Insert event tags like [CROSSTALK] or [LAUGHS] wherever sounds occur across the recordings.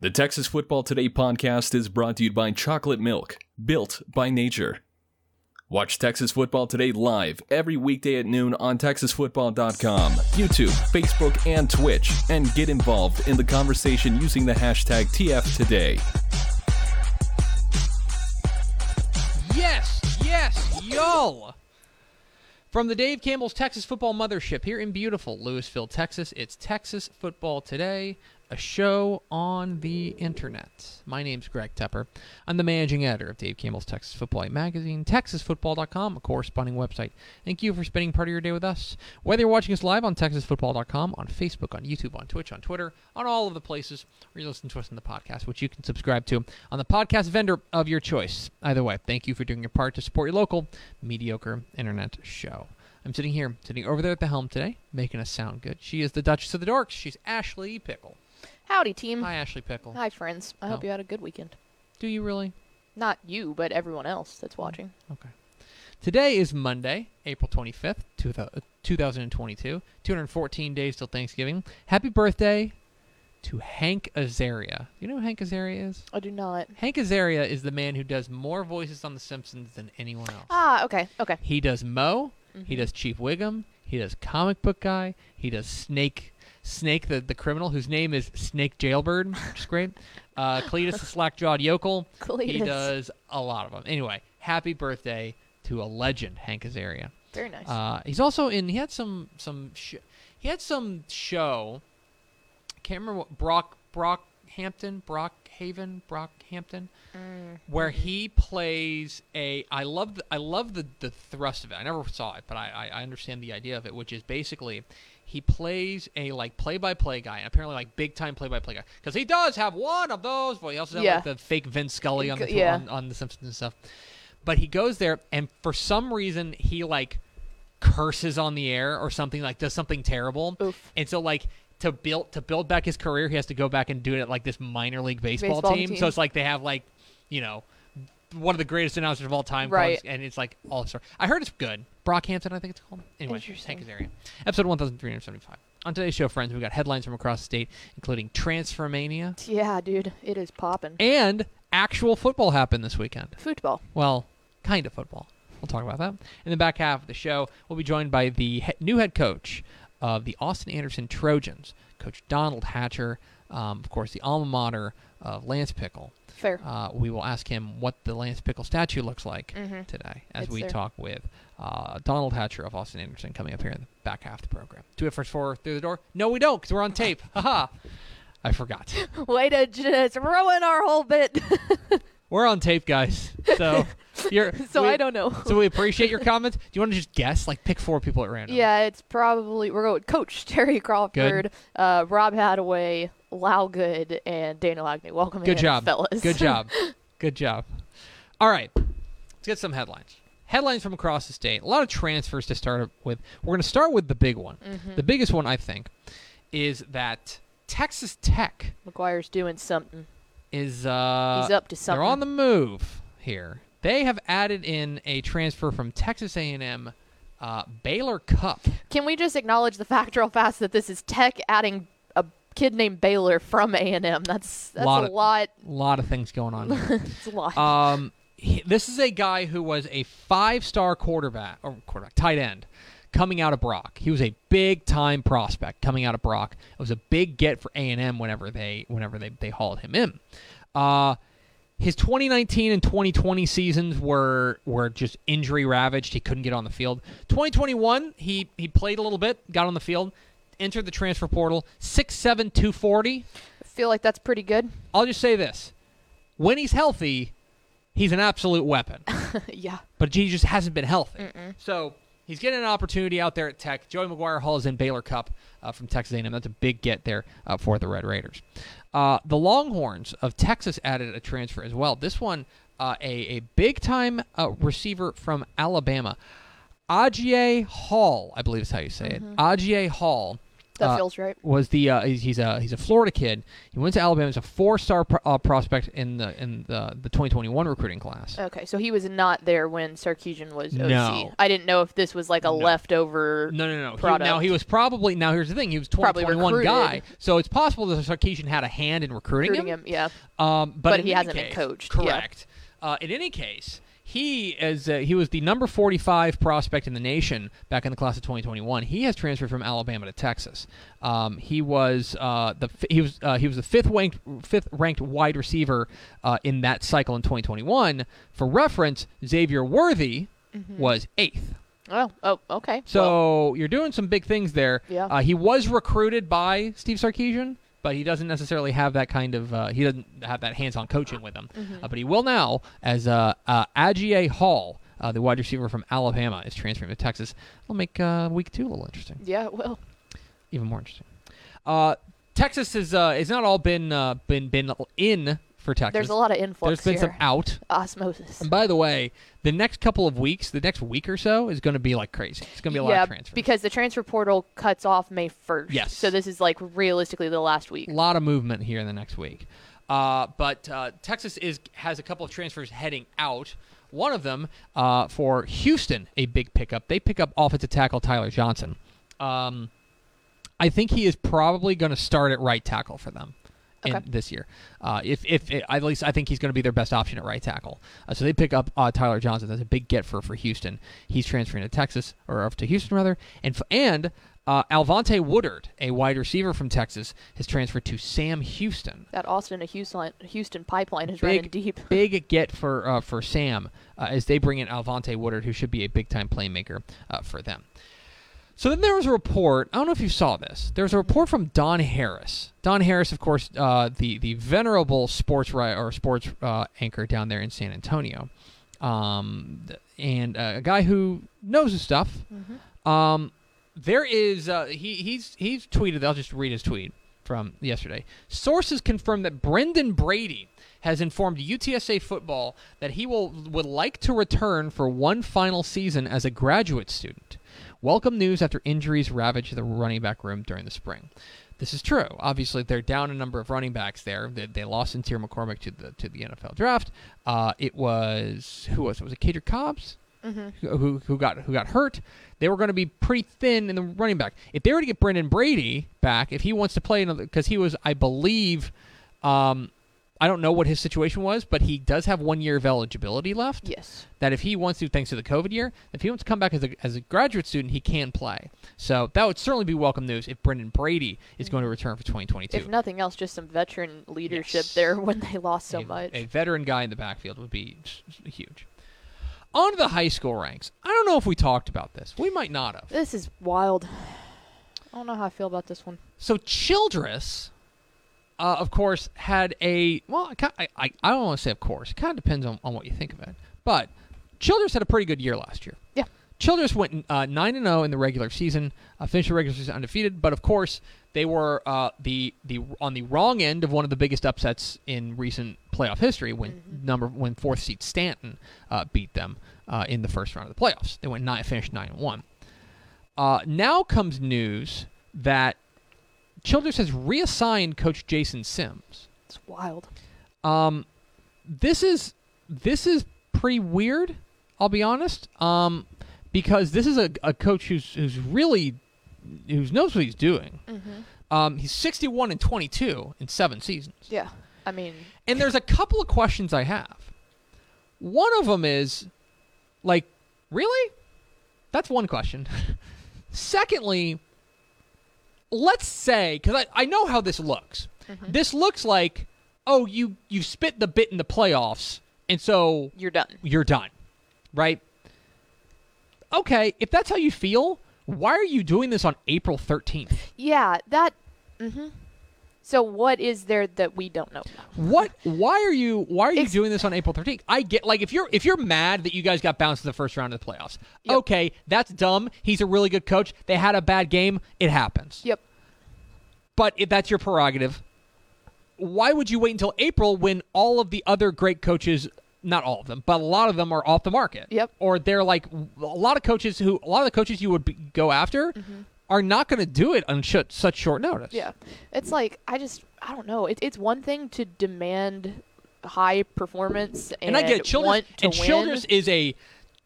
The Texas Football Today podcast is brought to you by Chocolate Milk, built by nature. Watch Texas Football Today live every weekday at noon on TexasFootball.com, YouTube, Facebook, and Twitch, and get involved in the conversation using the hashtag TFToday. Yes, yes, y'all. From the Dave Campbell's Texas Football Mothership here in beautiful Lewisville, Texas, it's Texas Football Today, a show on the internet. My name's Greg Tepper. I'm the managing editor of Dave Campbell's Texas Football magazine, TexasFootball.com, a corresponding website. Thank you for spending part of your day with us. Whether you're watching us live on TexasFootball.com, on Facebook, on YouTube, on Twitch, on Twitter, on all of the places, or you listen to us in the podcast, which you can subscribe to on the podcast vendor of your choice. Either way, thank you for doing your part to support your local mediocre internet show. I'm sitting here, sitting over there at the helm today, making us sound good. She is the Duchess of the Dorks. She's Ashley Pickle. Howdy, team. Hi, Ashley Pickle. Hi, friends. I hope Oh. you had a good weekend. Do you really? Not you, but everyone else that's watching. Okay. Today is Monday, April 25th, two thou- uh, 2022. 214 days till Thanksgiving. Happy birthday to Hank Azaria. You know who Hank Azaria is? I do not. Hank Azaria is the man who does more voices on The Simpsons than anyone else. Ah, okay, okay. He does Moe. He Mhm. does Chief Wiggum. He does Comic Book Guy. He does Snake, Snake the, the criminal whose name is Snake Jailbird, which is great. Uh, Cletus the [LAUGHS] slack-jawed yokel. He does a lot of them. Anyway, happy birthday to a legend, Hank Azaria. Very nice. Uh, he's also in. He had some some. Sh- he had some show. Can't remember what Brock Brock Hampton Brock Haven Brock Hampton Mm, where mhm. he plays a I love the, I love the the thrust of it. I never saw it, but I, I I understand the idea of it, which is basically he plays a like play-by-play guy, and apparently like big-time play-by-play guy, because he does have one of those. But he also has Yeah. like the fake Vince Scully on the Yeah. on, on the Simpsons and stuff. But he goes there, and for some reason he like curses on the air or something like does something terrible, Oof. and so like to build to build back his career, he has to go back and do it at like this minor league baseball, Baseball team. team. So it's like they have like you know one of the greatest announcers of all time, Right. and it's like all star. I heard it's good. Brockhampton, I think it's called. Anyway. Tank area. Episode one thousand three hundred seventy-five. On today's show, friends, we've got headlines from across the state, including Transfermania Yeah, dude, it is popping. and actual football happened this weekend. Football. Well, kind of football. We'll talk about that. In the back half of the show, we'll be joined by the he- new head coach of the Austin Anderson Trojans, Coach Donald Hatcher. Um, of course, the alma mater of Lance Pickle. Fair. Uh, we will ask him what the Lance Pickle statue looks like Mhm. today as It's we there. talk with uh, Donald Hatcher of Austin Anderson coming up here in the back half of the program. Do we have first four through the door? No, we don't because we're on tape. [LAUGHS] Haha. I forgot. [LAUGHS] Way to just ruin our whole bit. [LAUGHS] We're on tape, guys. So you're so we- I don't know. So we appreciate your comments. Do you want to just guess? Like pick four people at random. yeah, it's probably we're going Coach Terry Crawford, uh, Rob Hadaway, Lau Good, and Dana Agnew. Welcome Good in, job. fellas. Good job. [LAUGHS] Good job. All right. Let's get some headlines. Headlines from across the state. A lot of transfers to start with. We're going to start with the big one. Mhm. The biggest one, I think, is that Texas Tech McGuire's doing something. is uh, He's up to something. They're on the move here. They have added in a transfer from Texas A&M uh, Baylor Cupp. Can we just acknowledge the fact real fast that this is Tech adding kid named Baylor from A and M? That's that's Lot a of- lot. Lot of things going on. [LAUGHS] It's a lot. Um, he- this is a guy who was a five-star quarterback or quarterback tight end coming out of Brock. He was a big-time prospect coming out of Brock. It was a big get for A and M whenever they whenever they they hauled him in. Uh, his 2019 and 2020 seasons were were just injury ravaged. He couldn't get on the field. 2021, he he played a little bit, got on the field, entered the transfer portal. 6'7", 240. I feel like that's pretty good. I'll just say this: when he's healthy, he's an absolute weapon. [LAUGHS] yeah. but he just hasn't been healthy. Mm-mm. So he's getting an opportunity out there at Tech. Joey McGuire Hall is in Baylor Cupp uh, from Texas A&M. That's a big get there uh, for the Red Raiders. Uh, the Longhorns of Texas added a transfer as well. This one, uh, a, a big time uh, receiver from Alabama. Agiye Hall, I believe is how you say it. Agiye Hall. That uh, feels right. was the uh, he's, he's a he's a Florida kid. He went to Alabama. He's a four star pro- uh, prospect in the in the the 2021 recruiting class. Okay, so he was not there when Sarkisian was OC. No. I didn't know if this was like a No. leftover. No, no, no. He, product. now he was probably now here's the thing. He was Probably 2021 guy, so it's possible that Sarkisian had a hand in recruiting, recruiting him. Yeah. Um, but, But he hasn't been case- coached, yeah. Correct. Uh, in any case, he is uh, he was the number 45 prospect in the nation back in the class of 2021. He has transferred from Alabama to Texas. Um, he was uh, the he was uh, he was the fifth ranked fifth ranked wide receiver uh, in that cycle in 2021. For reference, Xavier Worthy Mm-hmm. was eighth. Oh, oh, okay. So Well, you're doing some big things there. Yeah. Uh, he was recruited by Steve Sarkisian, but he doesn't necessarily have that kind of uh, he doesn't have that hands-on coaching with him. Mm-hmm. Uh, but he will now as uh, uh, Hall, uh, the wide receiver from Alabama, is transferring to Texas. It'll make uh, week two a little interesting, yeah. Well, even more interesting. Uh, Texas has uh, has not all been uh, been been in for Texas. there's a lot of influx There's been here. some out. Osmosis. And by the way, the next couple of weeks, the next week or so, is going to be like crazy. It's going to be a lot of transfers. because the transfer portal cuts off May 1st. Yes. So this is like realistically the last week. A lot of movement here in the next week. Uh, but uh, Texas is has a couple of transfers heading out. One of them uh, for Houston, a big pickup. They pick up offensive tackle Tyler Johnson. Um, I think he is probably going to start at right tackle for them Okay. this year. Uh, if if at least I think he's going to be their best option at right tackle. Uh, so they pick up uh, Tyler Johnson. That's a big get for for Houston. He's transferring to Texas or to Houston rather, and and. Uh, Alvante Woodard, a wide receiver from Texas, has transferred to Sam Houston. That Austin to Houston, Houston pipeline is running deep. [LAUGHS] big get for uh, for Sam uh, as they bring in Alvante Woodard, who should be a big time playmaker uh, for them. So then there was a report. I don't know if you saw this. There was a report from Don Harris. Don Harris, of course, uh, the the venerable sports ri- or sports uh, anchor down there in San Antonio, um, and uh, a guy who knows his stuff. Um, there is uh, he he's he's tweeted. I'll just read his tweet from yesterday. Sources confirm that Brenden Brady has informed UTSA football that he will would like to return for one final season as a graduate student. Welcome news after injuries ravaged the running back room during the spring. This is true. Obviously, they're down a number of running backs there. They, they lost Sincere McCormick to the to the NFL draft. Uh, it was who was it? Was it Cater Cobbs? who, who who got who got hurt. They were going to be pretty thin in the running back. If they were to get Brenden Brady back, if he wants to play another, because he was, I believe, um, I don't know what his situation was, but he does have one year of eligibility left. Yes. That if he wants to, thanks to the COVID year, if he wants to come back as a, as a graduate student, he can play. So that would certainly be welcome news if Brenden Brady is going to return for 2022. If nothing else, just some veteran leadership Yes. there when they lost so a, much. A veteran guy in the backfield would be huge. On to the high school ranks. I don't know if we talked about this. We might not have. This is wild. I don't know how I feel about this one. So Childress, uh, of course, had a well. I, I, I don't want to say of course. It kind of depends on, on what you think of it. But Childress had a pretty good year last year. Yeah. Childress went uh, nine and zero in the regular season, uh, finished the regular season undefeated. But of course, they were uh, the the on the wrong end of one of the biggest upsets in recent playoff history when number when fourth seed Stanton uh, beat them uh, in the first round of the playoffs. They went nine, finished nine and one. Uh, now comes news that Childress has reassigned Coach Jason Sims. It's wild. Um, this is this is pretty weird. I'll be honest. Um, because this is a, a coach who's who's really who knows what he's doing. Um, he's 61 and 22 in seven seasons. Yeah. I mean, And there's a couple of questions I have. One of them is, like, really? That's one question. [LAUGHS] Secondly, let's say, because I, I know how this looks. This looks like, oh, you you spit the bit in the playoffs, and so you're done. you're done, right? Okay, if that's how you feel, why are you doing this on April 13th? Yeah, that. hmm So what is there that we don't know? What? Why are you? Why are you doing this on April thirteenth? I get like if you're if you're mad that you guys got bounced in the first round of the playoffs. Yep. Okay, that's dumb. He's a really good coach. They had a bad game. It happens. Yep. But if that's your prerogative, why would you wait until April when all of the other great coaches, not all of them, but a lot of them are off the market? Yep. Or they're like a lot of coaches who a lot of the coaches you would be, go after mm-hmm. Are not going to do it on sh- such short notice. Yeah, it's like I just I don't know. It, it's one thing to demand high performance and, And, I get it. To and win. Childress is a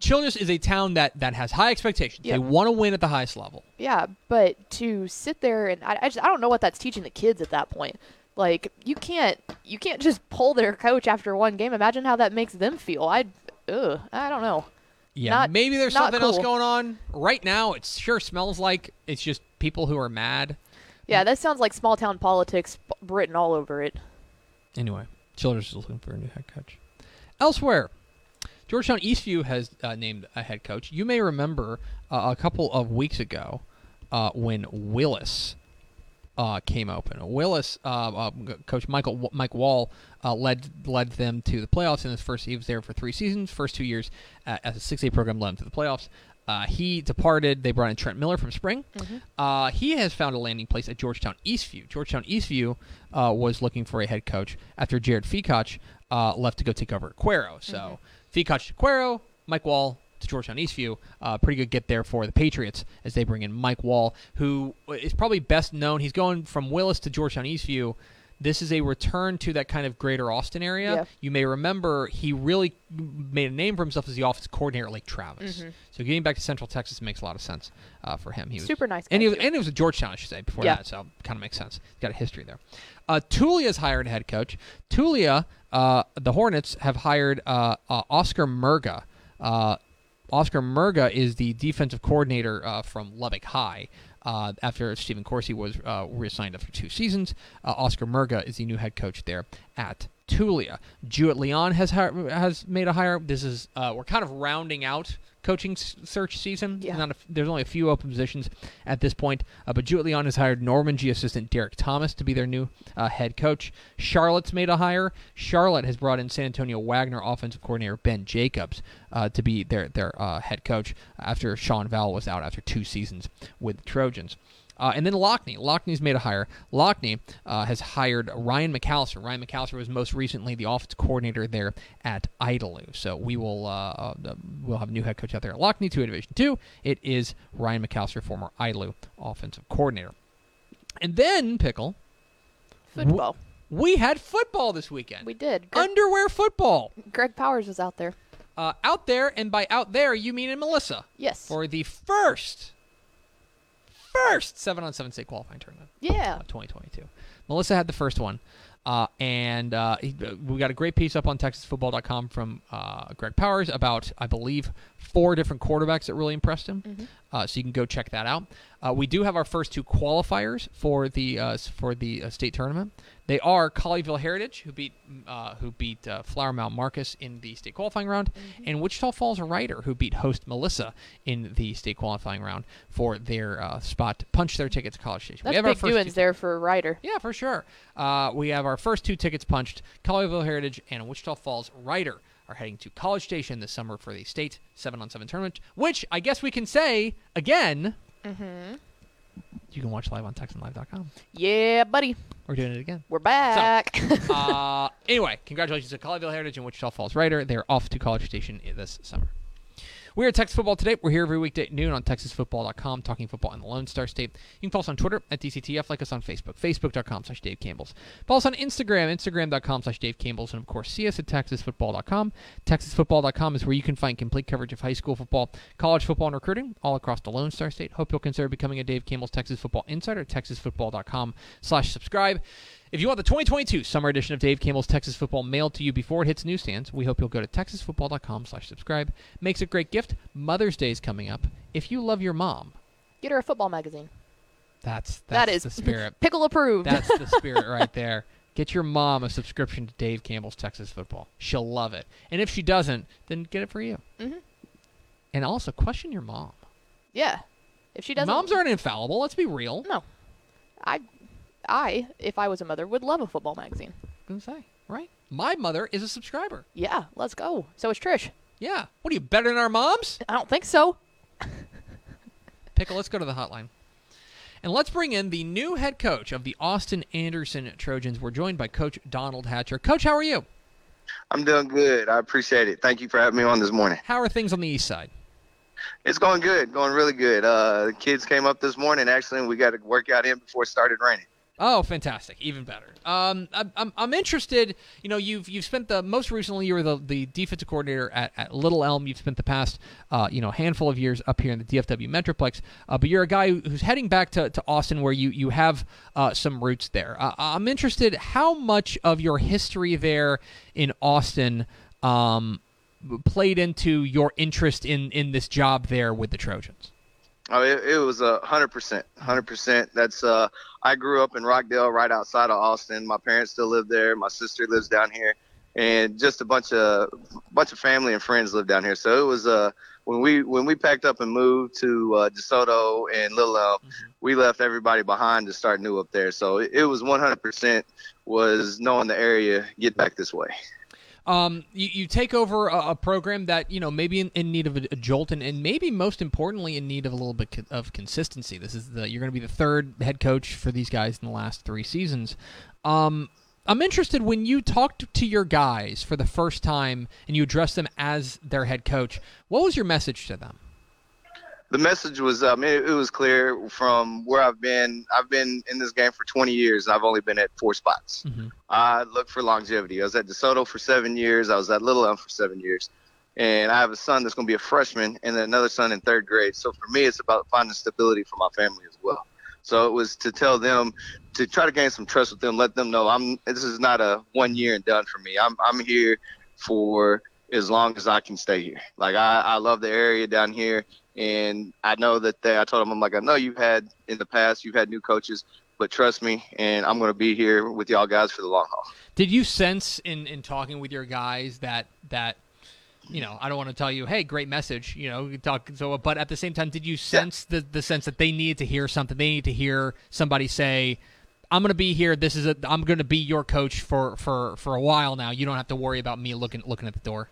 Childress is a town that that has high expectations. Yeah. They want to win at the highest level. Yeah, but to sit there and I, I just I don't know what that's teaching the kids at that point. Like you can't you can't just pull their coach after one game. Imagine how that makes them feel. I, ugh, I don't know. Yeah, Not- maybe there's something else going on right now. It sure smells like it's just people who are mad. Yeah, that sounds like small town politics written all over it. Anyway, Childress is looking for a new head coach. Elsewhere, Georgetown Eastview has uh, named a head coach. You may remember uh, a couple of weeks ago uh, when Willis uh, came open. Willis, uh, uh, coach Michael Mike Wall, uh, led led them to the playoffs in his first. He was there for three seasons. First two years uh, as a six A program led them to the playoffs. Uh, he departed. They brought in Trent Miller from Spring. Uh, he has found a landing place at Georgetown Eastview. Georgetown Eastview uh, was looking for a head coach after Jared Feacock uh, left to go take over at Cuero. So Feacock to Cuero, Mike Wall Georgetown Eastview. Uh, pretty good get there for the Patriots as they bring in Mike Wall, who is probably best known. He's going from Willis to Georgetown Eastview. This is a return to that kind of greater Austin area. Yeah. You may remember he really made a name for himself as the offense coordinator at Lake Travis. So getting back to Central Texas makes a lot of sense uh, for him. He was Super nice and he was, and it was at Georgetown, I should say, before Yeah. that. So it kind of makes sense. He's got a history there. Uh, Tulia's hired a head coach. Tulia, uh, the Hornets have hired uh, uh, Oscar Murga. Oscar Murga is the defensive coordinator uh, from Lubbock High. Uh, after Stephen Corsi was uh, reassigned after two seasons, uh, Oscar Murga is the new head coach there at Tulia. Jewett Leon has hi- has made a hire. This is uh, we're kind of rounding out coaching s- search season. Yeah. A, there's only a few open positions at this point, uh, but Jewett Leon has hired Normandy assistant Derek Thomas to be their new uh, head coach. Charlotte's made a hire. Charlotte has brought in San Antonio Wagner offensive coordinator Ben Jacobs uh, to be their their uh, head coach after Sean Val was out after two seasons with the Trojans. Uh, and then Lockney. Lockney's made a hire. Lockney uh, has hired Ryan McAllister. Ryan McAllister was most recently the offensive coordinator there at Idalou. So we will uh, uh, we'll have a new head coach out there at Lockney, two Division two. It is Ryan McAllister, former Idalou offensive coordinator. And then pickle, Football. we had football this weekend. We did. Greg, Underwear football Greg Powers was out there. uh, out there, and by out there you mean in Melissa Yes. for the first first seven on seven state qualifying tournament. yeah. of 2022. Melissa had the first one. Uh, and uh, he- we got a great piece up on TexasFootball.com from uh, Greg Powers about, I believe, four different quarterbacks that really impressed him. Uh, so you can go check that out. Uh, we do have our first two qualifiers for the uh, for the uh, state tournament. They are Colleyville Heritage, who beat uh, who beat uh, Flower Mound Marcus in the state qualifying round, and Wichita Falls Rider, who beat host Melissa in the state qualifying round for their uh, spot to punch their ticket to College Station. we That's have our big first doings two- there for rider. yeah, for sure. Uh, we have our first two tickets punched. Colleyville Heritage and Wichita Falls Rider are heading to College Station this summer for the state seven on seven tournament, which I guess we can say again. Mm-hmm. You can watch live on TexanLive.com. Yeah, buddy. We're doing it again. We're back. [LAUGHS] uh, anyway, congratulations to Colleyville Heritage and Wichita Falls Rider. They're off to College Station this summer. We're at Texas Football Today. We're here every weekday at noon on TexasFootball.com, talking football in the Lone Star State. You can follow us on Twitter at DCTF, like us on Facebook, Facebook.com slash Dave Campbell's. Follow us on Instagram, Instagram.com slash Dave Campbell's, and of course, see us at TexasFootball.com. TexasFootball.com is where you can find complete coverage of high school football, college football, and recruiting all across the Lone Star State. Hope you'll consider becoming a Dave Campbell's Texas Football Insider at TexasFootball.com slash subscribe. If you want the 2022 summer edition of Dave Campbell's Texas Football mailed to you before it hits newsstands, we hope you'll go to texasfootball.com slash subscribe. Makes a great gift. Mother's Day is coming up. If you love your mom, Get her a football magazine. that's, That that's the spirit. [LAUGHS] Pickle approved. That's the [LAUGHS] spirit right there. Get your mom a subscription to Dave Campbell's Texas Football. She'll love it. And if she doesn't, then get it for you. Mhm. And also, question your mom. yeah. If she doesn't, Moms aren't infallible. Let's be real. No. I, I, if I was a mother, would love a football magazine. I'm gonna say, right? My mother is a subscriber. Yeah, let's go. So is Trish. Yeah. What are you better than our moms? I don't think so. Pickle, let's go to the hotline. And let's bring in the new head coach of the Austin Anderson Trojans. We're joined by Coach Donald Hatcher. Coach, how are you? I'm doing good. I appreciate it. Thank you for having me on this morning. How are things on the east side? It's going good, going really good. Uh, the kids came up this morning actually, and we got a workout in before it started raining. Oh, fantastic! Even better. Um, I'm, I'm interested. You know, you've you've spent the most recently you were the, the defensive coordinator at, at Little Elm. You've spent the past uh, you know handful of years up here in the DFW Metroplex. Uh, but you're a guy who's heading back to, to Austin, where you you have uh, some roots there. Uh, I'm interested. How much of your history there in Austin um, played into your interest in in this job there with the Trojans? Oh, it, it was a hundred percent, hundred percent. That's uh, I grew up in Rockdale, right outside of Austin. My parents still live there. My sister lives down here, and just a bunch of bunch of family and friends live down here. So it was uh, when we when we packed up and moved to uh, DeSoto and Little Elm, mm-hmm. we left everybody behind to start new up there. So it, it was one hundred percent was knowing the area, get back this way. Um, you, you take over a, a, program that you know maybe in, in need of a, a jolt, and, and, maybe most importantly in need of a little bit of consistency. This is the you're going to be the third head coach for these guys in the last three seasons. Um, I'm interested when you talked to your guys for the first time and you addressed them as their head coach. What was your message to them? The message was um, it, it, was clear from where I've been. I've been in this game for 20 years. and I've only been at four spots. Mm-hmm. I look for longevity. I was at DeSoto for seven years. I was at Little Elm for seven years, and I have a son that's going to be a freshman, and then another son in third grade. So for me, it's about finding stability for my family as well. So it was to tell them to try to gain some trust with them, let them know I'm. This is not a one year and done for me. I'm I'm here for as long as I can stay here. Like I, I love the area down here. And I know that they, I told them, I'm like, I know you've had in the past, you've had new coaches, but trust me, and I'm going to be here with y'all guys for the long haul. Did you sense in, in talking with your guys that, that, you know, I don't want to tell you, hey, great message, you know, talk so, but at the same time, did you sense yeah. the, the sense that they needed to hear something? They need to hear somebody say, I'm going to be here. This is a, I'm going to be your coach for, for, for a while now. You don't have to worry about me looking, looking at the door.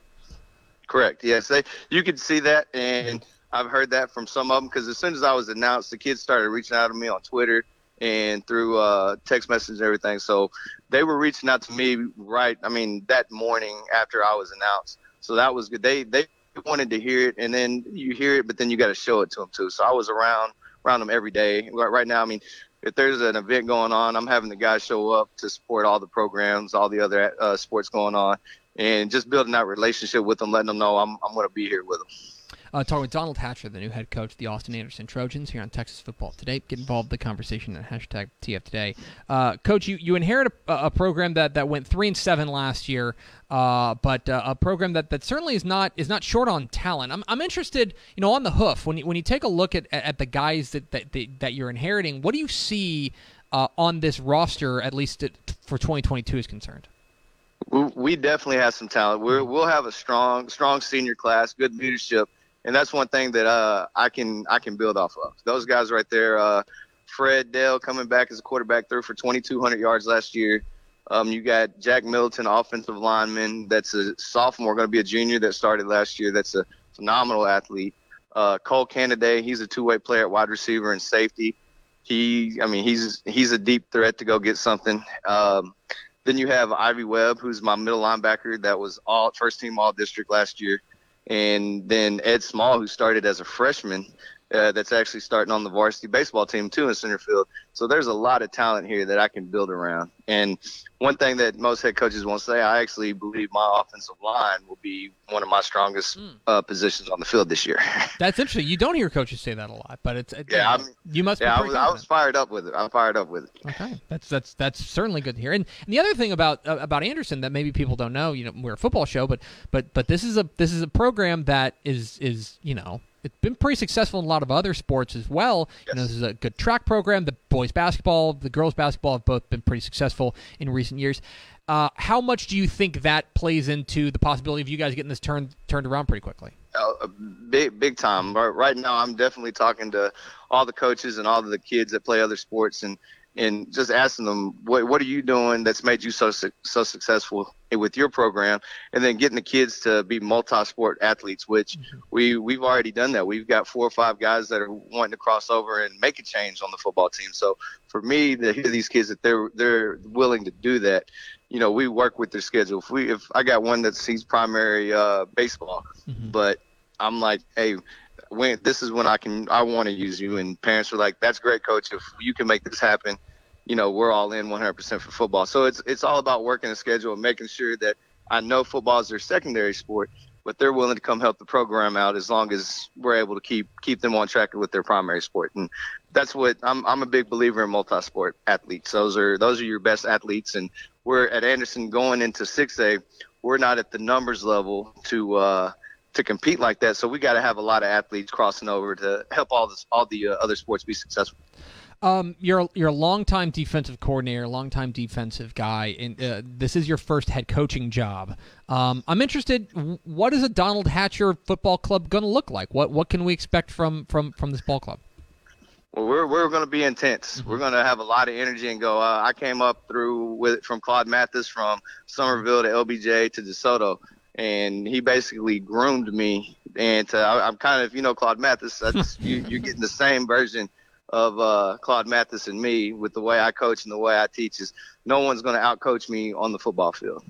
Correct. Yes. They, you could see that. And, I've heard that from some of them because as soon as I was announced, the kids started reaching out to me on Twitter and through uh, text message and everything. So they were reaching out to me right. I mean, that morning after I was announced. So that was good. They they wanted to hear it, and then you hear it, but then you got to show it to them too. So I was around around them every day. Right now, I mean, if there's an event going on, I'm having the guys show up to support all the programs, all the other uh, sports going on, and just building that relationship with them, letting them know I'm I'm going to be here with them. Uh, talking with Donald Hatcher, the new head coach of the Austin Anderson Trojans here on Texas Football Today. Get involved in the conversation at hashtag TF Today. Uh, coach, you, you inherit a, a, program that, that went three and seven last year, uh, but uh, a program that, that certainly is not is not short on talent. I'm, I'm interested, you know, on the hoof when you, when you take a look at, at the guys that, that, that you're inheriting. What do you see uh, on this roster, at least for 2022, is concerned? We definitely have some talent. we will have a strong, strong senior class, good leadership and that's one thing that uh, I can I can build off of. Those guys right there, uh, Fred Dell coming back as a quarterback, threw for 2,200 yards last year. Um, you got Jack Middleton, offensive lineman, that's a sophomore, going to be a junior that started last year. That's a phenomenal athlete. Uh, Cole Canaday, he's a two-way player at wide receiver and safety. He, I mean, he's he's a deep threat to go get something. Um, then you have Ivy Webb, who's my middle linebacker that was all first team all district last year and then Ed Small, who started as a freshman, uh, that's actually starting on the varsity baseball team too in center field. So there's a lot of talent here that I can build around. And one thing that most head coaches won't say, I actually believe my offensive line will be one of my strongest mm. uh, positions on the field this year. [LAUGHS] That's interesting. You don't hear coaches say that a lot, but it's yeah. I you must. Yeah, I was, I was, fired up with it. I'm fired up with it. Okay, that's that's that's certainly good to hear. And, and the other thing about uh, about Anderson that maybe people don't know, you know, we're a football show, but but but this is a this is a program that is is you know it's been pretty successful in a lot of other sports as well. Yes. You know, this is a good track program. The boys basketball, the girls basketball have both been pretty successful in recent years. Uh, how much do you think that plays into the possibility of you guys getting this turned turned around pretty quickly? Uh, big big time. Right now, I'm definitely talking to all the coaches and all the kids that play other sports, and and just asking them what what are you doing that's made you so so successful with your program, and then getting the kids to be multi-sport athletes, which mm-hmm. we we've already done that. We've got four or five guys that are wanting to cross over and make a change on the football team. So for me to hear these kids that they're they're willing to do that, you know, we work with their schedule. If we if I got one that sees primary uh, baseball, mm-hmm. but I'm like, hey, when this is when I can I want to use you and parents are like that's great coach. If you can make this happen you know we're all in 100% for football. So it's it's all about working the schedule and making sure that I know football is their secondary sport but they're willing to come help the program out as long as we're able to keep keep them on track with their primary sport. And that's what I'm I'm a big believer in multi-sport athletes. Those are those are your best athletes. And we're at Anderson going into 6A we're not at the numbers level to uh to compete like that. So we got to have a lot of athletes crossing over to help all this, all the uh, other sports be successful. Um, you're you're a longtime defensive coordinator, longtime defensive guy, and uh, this is your first head coaching job. Um, I'm interested. What is a Donald Hatcher football club going to look like? What what can we expect from from from this ball club? Well, we're we're going to be intense. Mm-hmm. We're going to have a lot of energy and go. Uh, I came up through with from Claude Mathis from Somerville to LBJ to DeSoto and he basically groomed me. And to, I, am kind of, you know, Claude Mathis. That's you, you're getting the same version of uh, Claude Mathis and me with the way I coach and the way I teach. Is no one's going to outcoach me on the football field.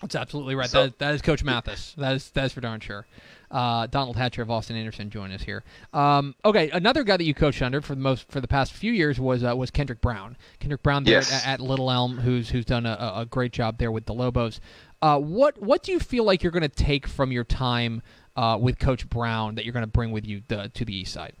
That's absolutely right. So, that, is, that is Coach Mathis. That is that is for darn sure. Uh, Donald Hatcher of Austin Anderson join us here. Um, okay, another guy that you coached under for the most for the past few years was uh, was Kendrick Brown. Kendrick Brown there yes. at, at, Little Elm, who's who's done a, a great job there with the Lobos. Uh, what what do you feel like you're going to take from your time uh, with Coach Brown that you're going to bring with you the, to the East Side?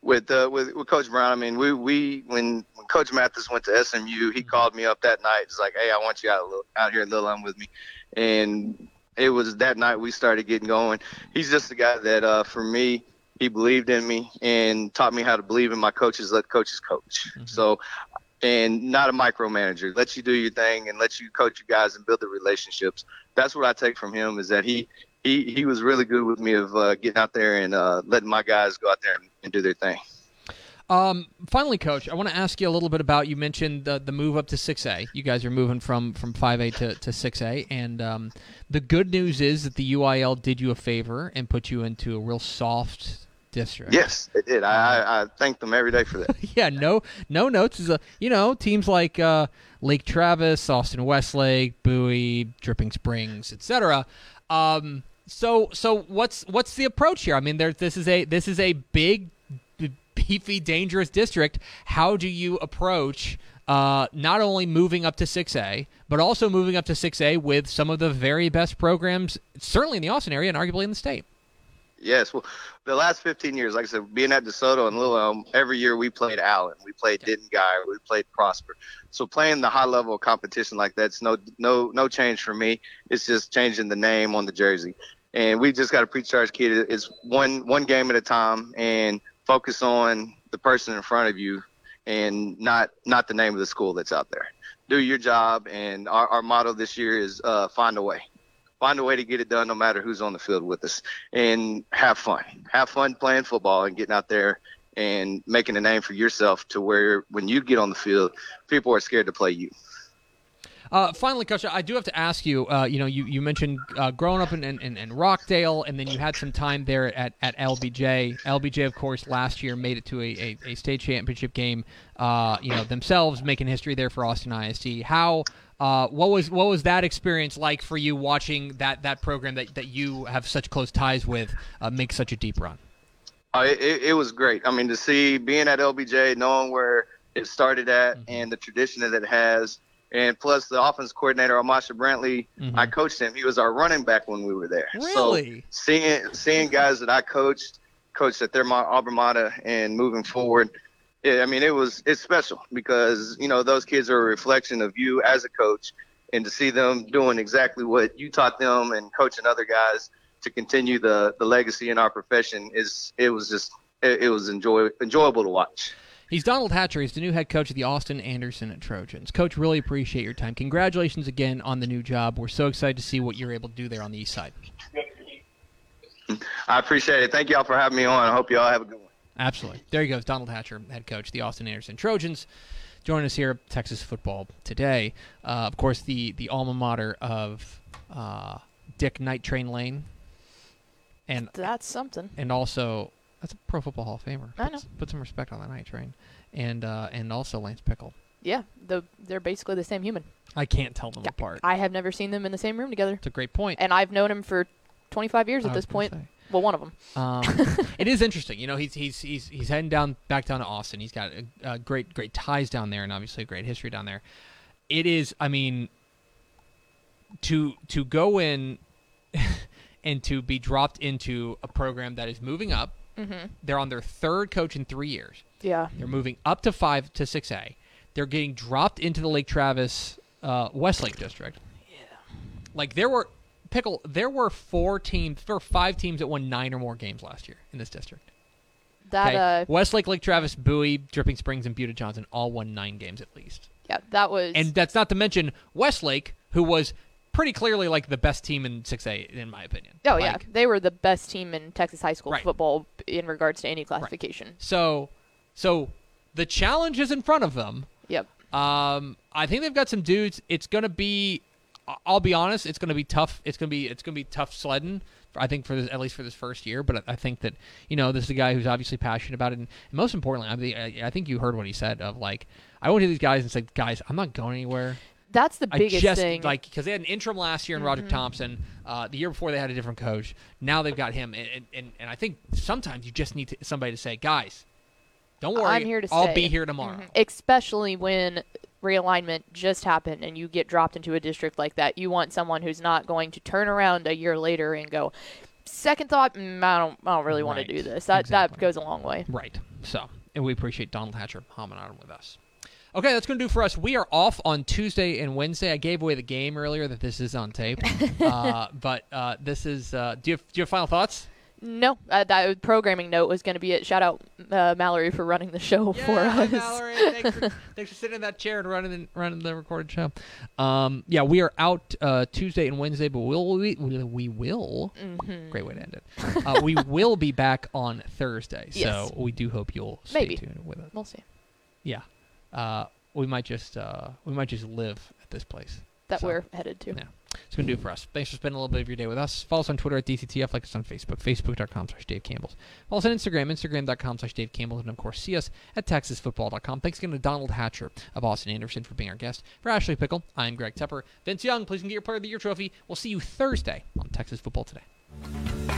With, uh, with with Coach Brown, I mean, we we when, when Coach Mathis went to SMU, he mm-hmm. called me up that night. He's like, "Hey, I want you out out here in Little Elm with me," and it was that night we started getting going. He's just a guy that, uh, for me, he believed in me and taught me how to believe in my coaches. Let coaches coach. Mm-hmm. So and not a micromanager. Let you do your thing and let you coach you guys and build the relationships. That's what I take from him is that he he he was really good with me of uh, getting out there and uh, letting my guys go out there and, and do their thing. Um, finally, Coach, I want to ask you a little bit about. You mentioned the the move up to six A. You guys are moving from from five A to to six A, and um, the good news is that the UIL did you a favor and put you into a real soft district. Yes, they did. I, I, thank them every day for that. [LAUGHS] yeah, no no notes is a you know teams like uh, Lake Travis, Austin Westlake, Bowie, Dripping Springs, etc. Um, so so what's what's the approach here? I mean, there this is a this is a big, beefy, dangerous district. How do you approach? Uh, not only moving up to 6A, but also moving up to 6A with some of the very best programs, certainly in the Austin area and arguably in the state. Yes, well, the last 15 years, like I said, being at DeSoto and Little Elm, every year we played Allen, we played Denton Guyer, we played Prosper. So playing the high level of competition like that's no no no change for me. It's just changing the name on the jersey, and we just got to preach to our kid. It's one one game at a time, and focus on the person in front of you, and not not the name of the school that's out there. Do your job, and our, our motto this year is uh, find a way find a way to get it done no matter who's on the field with us. And have fun. Have fun playing football and getting out there and making a name for yourself to where when you get on the field people are scared to play you uh, finally, Coach, I do have to ask you. Uh, you know, you, you mentioned uh, growing up in, in, in, Rockdale, and then you had some time there at, at LBJ. LBJ, of course, last year made it to a, a, a state championship game. Uh, you know, themselves making history there for Austin ISD. How uh, what was what was that experience like for you watching that that program that, that you have such close ties with uh, make such a deep run? Uh, it, it, was great. I mean, to see being at LBJ, knowing where it started at, mm-hmm. and the tradition that it has, and plus the offense coordinator Amasha Brantley, mm-hmm. I coached him. He was our running back when we were there. Really? So seeing seeing guys that I coached, coached at their Alma Mater, and moving forward yeah, I mean, it was it's special because you know those kids are a reflection of you as a coach, and to see them doing exactly what you taught them and coaching other guys to continue the the legacy in our profession is it was just it, it was enjoy, enjoyable to watch. He's Donald Hatcher. He's the new head coach of the Austin Anderson at Trojans. Coach, really appreciate your time. Congratulations again on the new job. We're so excited to see what you're able to do there on the east side. I appreciate it. Thank y'all for having me on. I hope y'all have a good one. absolutely. There he goes, Donald Hatcher, head coach, of the Austin Anderson Trojans. Join us here at Texas football today. Uh, of course, the the alma mater of uh, Dick Night Train Lane, and That's something. and also that's a Pro Football Hall of Famer. I Put, know. put some respect on that Night Train, and uh, and also Lance Pickle. Yeah, the they're basically the same human. I can't tell them Yeah, apart. I have never seen them in the same room together, It's a great point. and I've known him for 25 years I at this point. say. Well, one of them. Um, [LAUGHS] it is interesting. You know, he's he's he's he's heading down back down to Austin. He's got a, a great great ties down there, and obviously a great history down there. It is. I mean, to to go in [LAUGHS] and to be dropped into a program that is moving up. Mm-hmm. They're on their third coach in three years. Yeah. They're moving up to five to six A. They're getting dropped into the Lake Travis uh, Westlake district. Yeah. Like there were pickle. There were four teams. There were five teams that won nine or more games last year in this district. That Okay? uh, Westlake, Lake Travis, Bowie, Dripping Springs, and Buda Johnson all won nine games at least. yeah, that was. And that's not to mention Westlake, who was pretty clearly like the best team in six A in my opinion. oh yeah, they were the best team in Texas high school Right. football in regards to any classification. So, so the challenge is in front of them. Yep. Um, I think they've got some dudes. It's gonna be. I- I'll be honest. It's gonna be tough. It's gonna be. It's gonna be tough sledding. I think for this, at least for this first year. But I think that you know this is a guy who's obviously passionate about it, and most importantly, I, mean, I I think you heard what he said of like I went to these guys and said, guys, I'm not going anywhere. That's the biggest I just thing. like because they had an interim last year in Roger Thompson. Uh, the year before they had a different coach. Now they've got him, and and, and I think sometimes you just need to, somebody to say, guys, don't worry, I'm here to I'll stay. be here tomorrow. Mhm. Especially when realignment just happened and you get dropped into a district like that. You want someone who's not going to turn around a year later and go, second thought, mm, I don't, I don't really want Right. to do this. That that goes a long way. Right. So, and we appreciate Donald Hatcher homming on with us. Okay, that's going to do for us. We are off on Tuesday and Wednesday. I gave away the game earlier that this is on tape, [LAUGHS] uh, but uh, this is. Uh, do you have, do you have final thoughts? No, uh, that programming note was going to be it. Shout out uh, Mallory for running the show for us. Mallory. Thanks for, [LAUGHS] thanks for sitting in that chair and running the, running the recorded show. Um, yeah, we are out uh, Tuesday and Wednesday, but we'll we, we will. Mhm. Great way to end it. [LAUGHS] Uh, we will be back on Thursday, Yes. so we do hope you'll stay Maybe. tuned with us. We'll see. Yeah, uh, we might just uh, we might just live at this place. That So, we're headed to. yeah. It's going to do it for us. Thanks for spending a little bit of your day with us. Follow us on Twitter at DCTF, like us on Facebook, facebook.com slash Dave Campbell's. Follow us on Instagram, instagram.com slash Dave Campbell's, and of course, see us at texasfootball.com. Thanks again to Donald Hatcher of Austin Anderson for being our guest. For Ashley Pickle, I'm Greg Tepper. Vince Young, please can get your Player of the Year trophy. We'll see you Thursday on Texas Football Today.